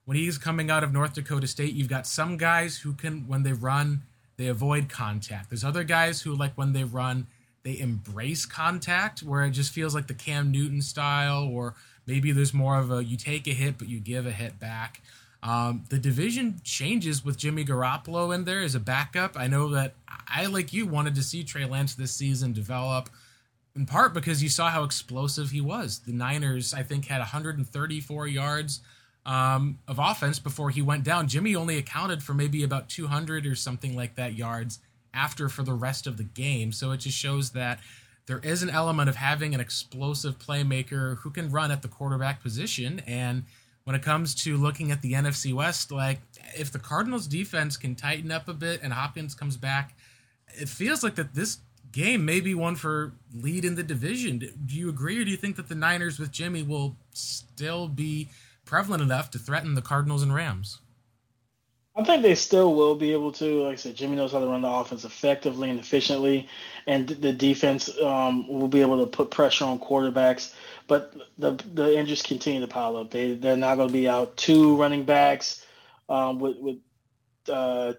when he's coming out of North Dakota State. You've got some guys who can, when they run, they avoid contact. There's other guys who, like when they run, they embrace contact, where it just feels like the Cam Newton style, or maybe there's more of a you take a hit but you give a hit back. Um, the division changes with Jimmy Garoppolo in there as a backup. I know that I, like you, wanted to see Trey Lance this season develop, in part because you saw how explosive he was. The Niners, I think, had 134 yards um, of offense before he went down. Jimmy only accounted for maybe about 200 or something like that yards after for the rest of the game. So it just shows that there is an element of having an explosive playmaker who can run at the quarterback position and – when it comes to looking at the NFC West, like if the Cardinals defense can tighten up a bit and Hopkins comes back, it feels like that this game may be one for lead in the division. Do you agree, or do you think that the Niners with Jimmy will still be prevalent enough to threaten the Cardinals and Rams? I think they still will be able to. Like I said, Jimmy knows how to run the offense effectively and efficiently, and the defense um, will be able to put pressure on quarterbacks. But the the injuries continue to pile up. They they're not going to be out two running backs um, with with uh,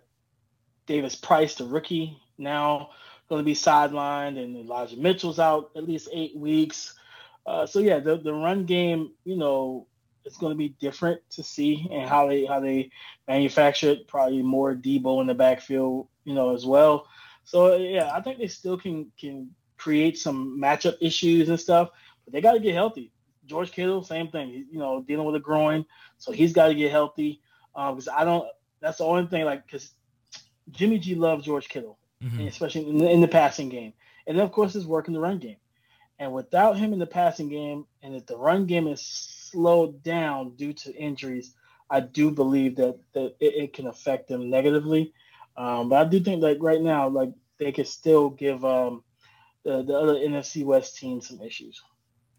Davis Price, the rookie, now going to be sidelined, and Elijah Mitchell's out at least eight weeks. Uh, so yeah, the the run game, you know, it's going to be different to see and how they how they manufacture it. Probably more Debo in the backfield, you know, as well. So yeah, I think they still can can create some matchup issues and stuff, but they got to get healthy. George Kittle, same thing. You know, dealing with a groin, so he's got to get healthy. Because um, I don't. That's the only thing. Like, because Jimmy G loves George Kittle, mm-hmm. especially in the, in the passing game, and then of course his work in the run game. And without him in the passing game, and if the run game is slowed down due to injuries, I do believe that that it, it can affect them negatively. Um, but I do think like right now, like they could still give um, the the other NFC West teams some issues.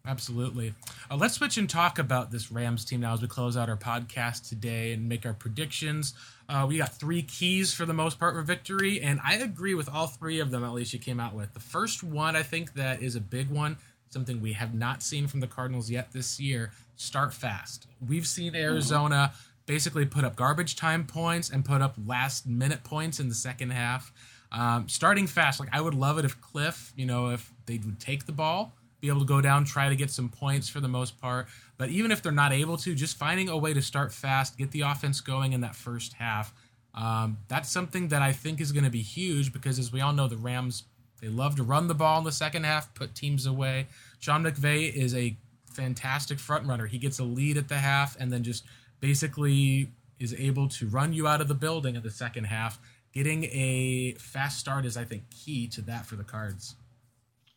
Absolutely. Uh, let's switch and talk about this Rams team now as we close out our podcast today and make our predictions. Uh, we got three keys for the most part for victory, and I agree with all three of them. At least you came out with the first one. I think that is a big one, something we have not seen from the Cardinals yet this year. Start fast. We've seen Arizona basically put up garbage time points and put up last minute points in the second half. Um, starting fast, like I would love it if Cliff, you know, if they would take the ball be able to go down, try to get some points for the most part. But even if they're not able to, just finding a way to start fast, get the offense going in that first half. Um, that's something that I think is going to be huge because, as we all know, the Rams they love to run the ball in the second half, put teams away. Sean McVay is a fantastic front runner. He gets a lead at the half and then just basically is able to run you out of the building at the second half. Getting a fast start is, I think, key to that for the Cards.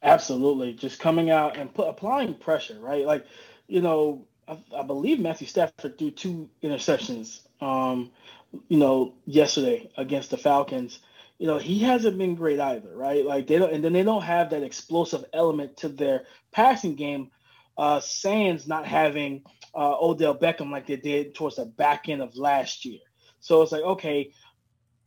Absolutely, just coming out and put, applying pressure, right? Like, you know, I, I believe Matthew Stafford threw two interceptions, um, you know, yesterday against the Falcons. You know, he hasn't been great either, right? Like they don't, and then they don't have that explosive element to their passing game. Uh, Sans not having uh, Odell Beckham like they did towards the back end of last year. So it's like, okay,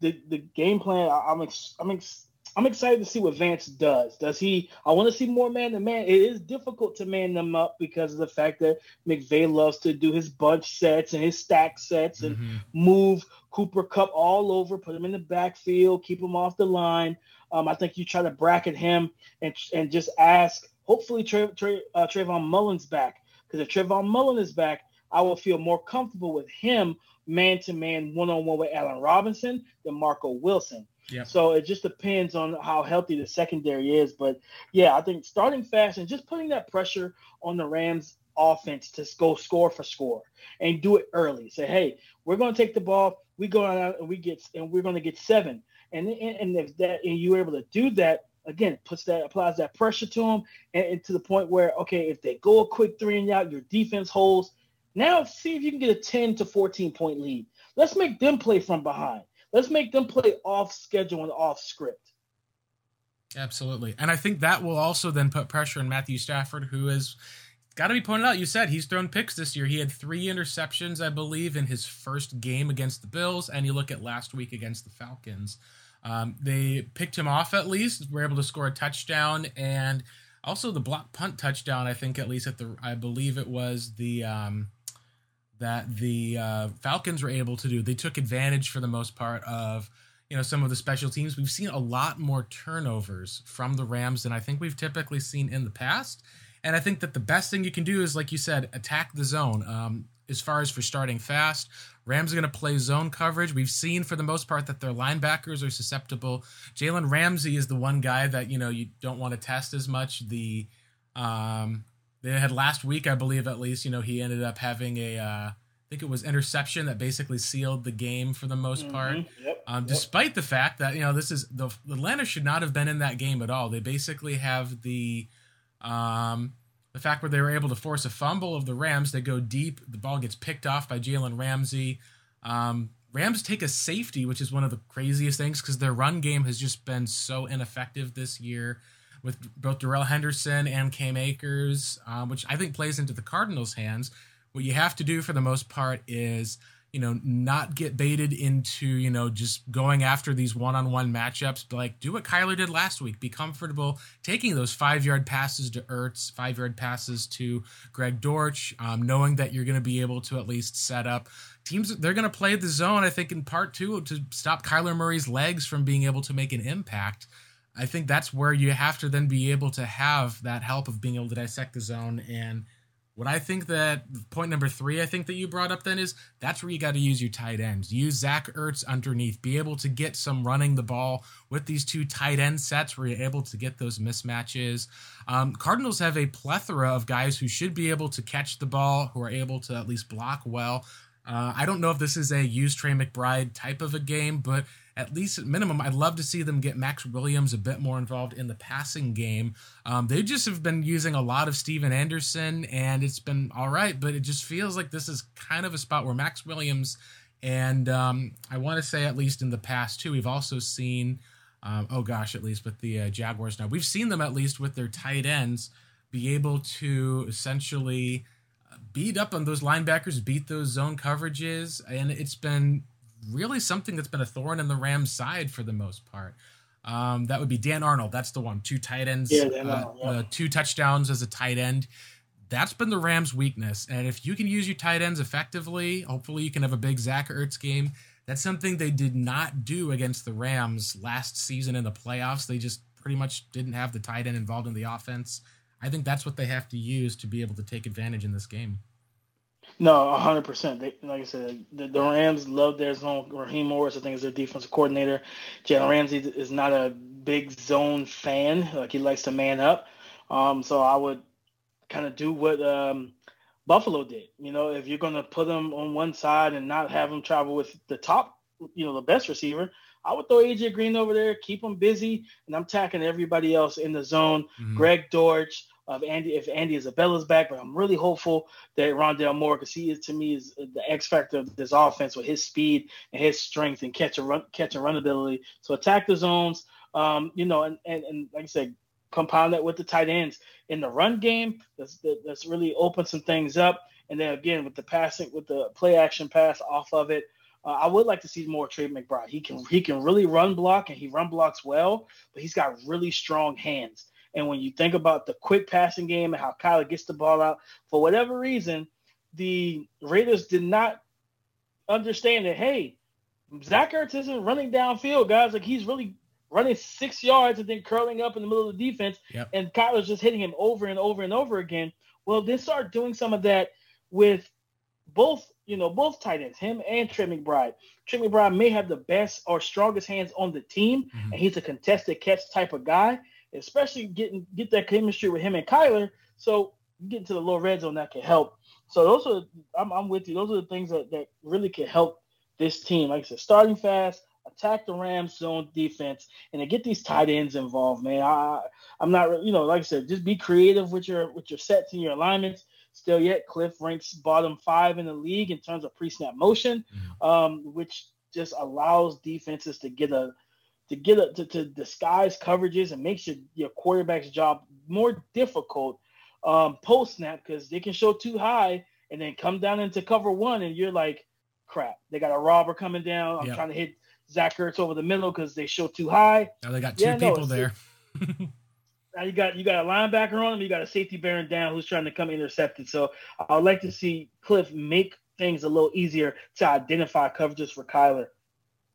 the the game plan. I, I'm ex, I'm ex, I'm excited to see what Vance does. Does he? I want to see more man to man. It is difficult to man them up because of the fact that McVay loves to do his bunch sets and his stack sets and mm-hmm. move Cooper Kupp all over, put him in the backfield, keep him off the line. Um, I think you try to bracket him and and just ask. Hopefully, Tra- Tra- uh, Trayvon Mullen's back because if Trayvon Mullen is back, I will feel more comfortable with him man to man, one on one with Allen Robinson than Marco Wilson. Yeah. So it just depends on how healthy the secondary is. But yeah, I think starting fast and just putting that pressure on the Rams offense to go score for score and do it early. Say, hey, we're going to take the ball. We go out and we get and we're going to get seven. And and if that and you're able to do that again, puts that applies that pressure to them and, and to the point where okay, if they go a quick three and out, your defense holds. Now see if you can get a 10 to 14 point lead. Let's make them play from behind. Let's make them play off schedule and off script. Absolutely. And I think that will also then put pressure on Matthew Stafford, who has got to be pointed out. You said he's thrown picks this year. He had three interceptions, I believe, in his first game against the Bills. And you look at last week against the Falcons. Um, they picked him off at least, were able to score a touchdown and also the block punt touchdown. I think at least at the, I believe it was the, um, that the uh, Falcons were able to do. They took advantage for the most part of you know some of the special teams. We've seen a lot more turnovers from the Rams than I think we've typically seen in the past. And I think that the best thing you can do is, like you said, attack the zone. Um, as far as for starting fast, Rams are going to play zone coverage. We've seen for the most part that their linebackers are susceptible. Jalen Ramsey is the one guy that you know you don't want to test as much. The um, they had last week, I believe, at least. You know, he ended up having a, uh, I think it was interception that basically sealed the game for the most mm-hmm. part. Yep. Um, yep. Despite the fact that you know this is the Atlanta should not have been in that game at all. They basically have the, um, the fact where they were able to force a fumble of the Rams. They go deep. The ball gets picked off by Jalen Ramsey. Um, Rams take a safety, which is one of the craziest things because their run game has just been so ineffective this year with both Darrell Henderson and Cam Akers, um, which I think plays into the Cardinals' hands. What you have to do for the most part is, you know, not get baited into, you know, just going after these one-on-one matchups. But like, do what Kyler did last week. Be comfortable taking those five-yard passes to Ertz, five-yard passes to Greg Dortch, um, knowing that you're going to be able to at least set up teams. They're going to play the zone, I think, in part two to stop Kyler Murray's legs from being able to make an impact. I think that's where you have to then be able to have that help of being able to dissect the zone and What I think that point number three, I think that you brought up then is that's where you got to use your tight ends. Use Zach Ertz underneath. Be able to get some running the ball with these two tight end sets where you're able to get those mismatches. Um, Cardinals have a plethora of guys who should be able to catch the ball, who are able to at least block well. Uh, I don't know if this is a use Trey McBride type of a game, but at least at minimum, I'd love to see them get Max Williams a bit more involved in the passing game. Um, they just have been using a lot of Stephen Anderson, and it's been all right, but it just feels like this is kind of a spot where Max Williams, and um, I want to say at least in the past too, we've also seen, um, oh gosh, at least with the uh, Jaguars now, we've seen them at least with their tight ends be able to essentially beat up on those linebackers, beat those zone coverages, and it's been really something that's been a thorn in the Rams' side for the most part. Um, that would be Dan Arnold. That's the one. Two tight ends, yeah, uh, yeah. uh, two touchdowns as a tight end. That's been the Rams' weakness. And if you can use your tight ends effectively, hopefully you can have a big Zach Ertz game. That's something they did not do against the Rams last season in the playoffs. They just pretty much didn't have the tight end involved in the offense. I think that's what they have to use to be able to take advantage in this game. No, hundred percent. Like I said, the, the, Rams love their zone. Raheem Morris, I think, is their defensive coordinator. Jalen Ramsey is not a big zone fan. Like he likes to man up. Um, so I would kind of do what um, Buffalo did. You know, if you're going to put them on one side and not have them travel with the top, you know, the best receiver, I would throw AJ Green over there, keep him busy, and I'm tacking everybody else in the zone. Mm-hmm. Greg Dortch, of Andy if Andy Isabella's back, but I'm really hopeful that Rondale Moore, because he is to me is the X factor of this offense with his speed and his strength and catch and run catch and run ability. So attack the zones, um, you know, and, and and like I said, compound that with the tight ends in the run game. That's that's really open some things up. And then again with the passing, with the play action pass off of it, uh, I would like to see more Trey McBride. He can he can really run block and he run blocks well, but he's got really strong hands. And when you think about the quick passing game and how Kyler gets the ball out, for whatever reason, the Raiders did not understand that, hey, Zach Ertz isn't running downfield, guys. Like he's really running six yards and then curling up in the middle of the defense, yep. and Kyler's just hitting him over and over and over again. Well, they start doing some of that with both, you know, both tight ends, him and Trey McBride. Trey McBride may have the best or strongest hands on the team, mm-hmm. and he's a contested catch type of guy especially getting get that chemistry with him and Kyler. So getting to the low red zone that can help. So those are I'm, I'm with you. Those are the things that, that really can help this team. Like I said, starting fast, attack the Rams zone defense, and to get these tight ends involved, man. I I'm not really, you know like I said, just be creative with your with your sets and your alignments. Still yet, Cliff ranks bottom five in the league in terms of pre-snap motion, mm-hmm. um, which just allows defenses to get a to get a, to, to disguise coverages and makes your, your quarterback's job more difficult um, post snap because they can show too high and then come down into cover one and you're like, crap, they got a robber coming down. I'm yep. trying to hit Zach Ertz over the middle because they show too high. Now they got two yeah, people no, there. now you got you got a linebacker on them, you got a safety bearing down who's trying to come intercepted. So I would like to see Cliff make things a little easier to identify coverages for Kyler.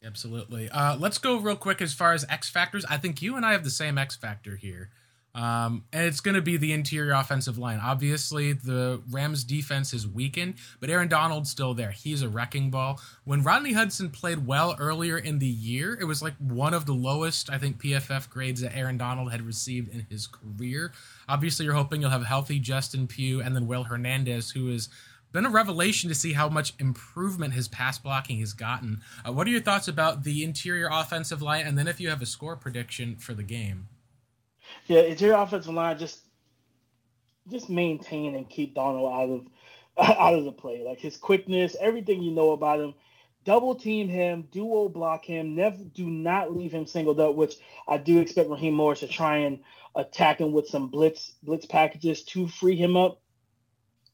Absolutely. Uh, let's go real quick as far as X factors. I think you and I have the same X factor here. Um, and it's going to be the interior offensive line. Obviously, the Rams defense is weakened, but Aaron Donald's still there. He's a wrecking ball. When Rodney Hudson played well earlier in the year, it was like one of the lowest, I think, PFF grades that Aaron Donald had received in his career. Obviously, you're hoping you'll have healthy Justin Pugh and then Will Hernandez, who is been a revelation to see how much improvement his pass blocking has gotten. Uh, what are your thoughts about the interior offensive line, and then if you have a score prediction for the game? Yeah, interior offensive line just just maintain and keep Donald out of out of the play. Like his quickness, everything you know about him. Double team him, duo block him. Never do not leave him singled up. Which I do expect Raheem Morris to try and attack him with some blitz blitz packages to free him up.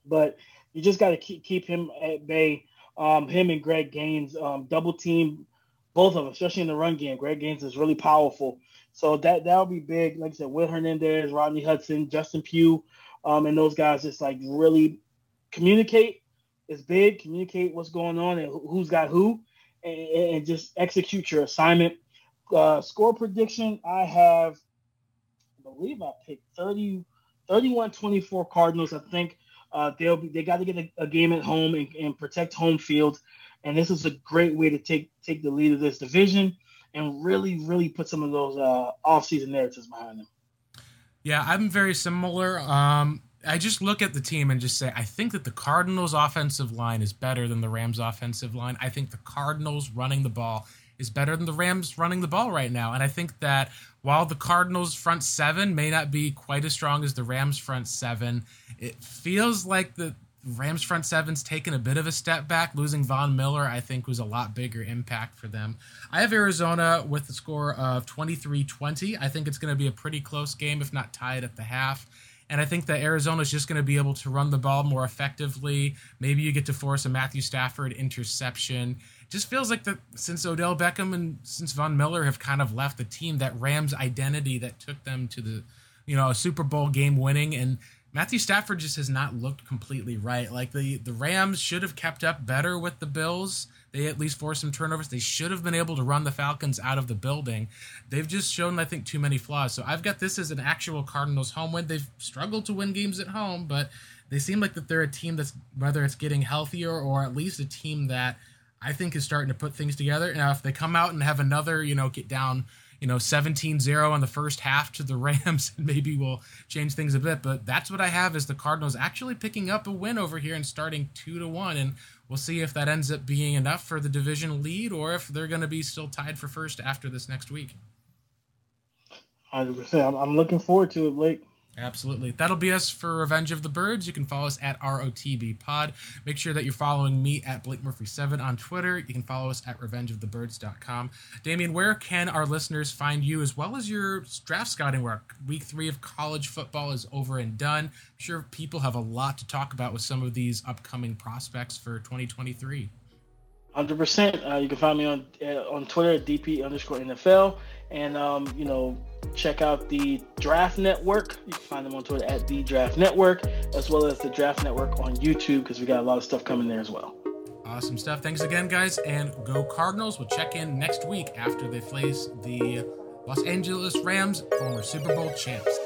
But you just got to keep keep him at bay. Um, him and Greg Gaines um, double team both of them, especially in the run game. Greg Gaines is really powerful, so that that'll be big. Like I said, Will Hernandez, Rodney Hudson, Justin Pugh, um, and those guys just like really communicate is big. Communicate what's going on and who's got who, and, and just execute your assignment. Uh, score prediction, I have, I believe I picked 30, 31 24 Cardinals. I think Uh, they'll be, they got to get a, a, game at home and, and, protect home field, and this is a great way to take take the lead of this division and really really put some of those uh, offseason narratives behind them. Yeah, I'm very similar. Um, I just look at the team and just say I think that the Cardinals' offensive line is better than the Rams' offensive line. I think the Cardinals running the ball is better than the Rams running the ball right now. And I think that while the Cardinals' front seven may not be quite as strong as the Rams' front seven, it feels like the Rams' front seven's taken a bit of a step back. Losing Von Miller, I think, was a lot bigger impact for them. I have Arizona with a score of 23 20. I think it's going to be a pretty close game, if not tied at the half. And I think that Arizona is just going to be able to run the ball more effectively. Maybe you get to force a Matthew Stafford interception just feels like that since Odell Beckham and since Von Miller have kind of left the team, that Rams identity that took them to the, you know, Super Bowl game winning and Matthew Stafford just has not looked completely right. Like the the Rams should have kept up better with the Bills. They at least forced some turnovers. They should have been able to run the Falcons out of the building. They've just shown, I think, too many flaws. So I've got this as an actual Cardinals home win. They've struggled to win games at home, but they seem like that they're a team that's whether it's getting healthier or at least a team that I think is starting to put things together. Now, if they come out and have another, you know, get down, you know, 17-0 on the first half to the Rams, maybe we'll change things a bit. But that's what I have is the Cardinals actually picking up a win over here and starting two to one. And we'll see if that ends up being enough for the division lead or if they're going to be still tied for first after this next week. 100%. I'm looking forward to it, Blake. Absolutely. That'll be us for Revenge of the Birds. You can follow us at ROTB Pod. Make sure that you're following me at Blake Murphy7 on Twitter. You can follow us at revengeofthebirds.com. Damian, where can our listeners find you as well as your draft scouting work? Week three of college football is over and done. I'm sure people have a lot to talk about with some of these upcoming prospects for 2023. 100%. Uh, you can find me on uh, on Twitter at DP underscore NFL. And, um, you know, check out the Draft Network. You can find them on Twitter at the Draft Network, as well as the Draft Network on YouTube, because we got a lot of stuff coming there as well. Awesome stuff. Thanks again, guys. And go Cardinals. We'll check in next week after they face the Los Angeles Rams, former Super Bowl champs.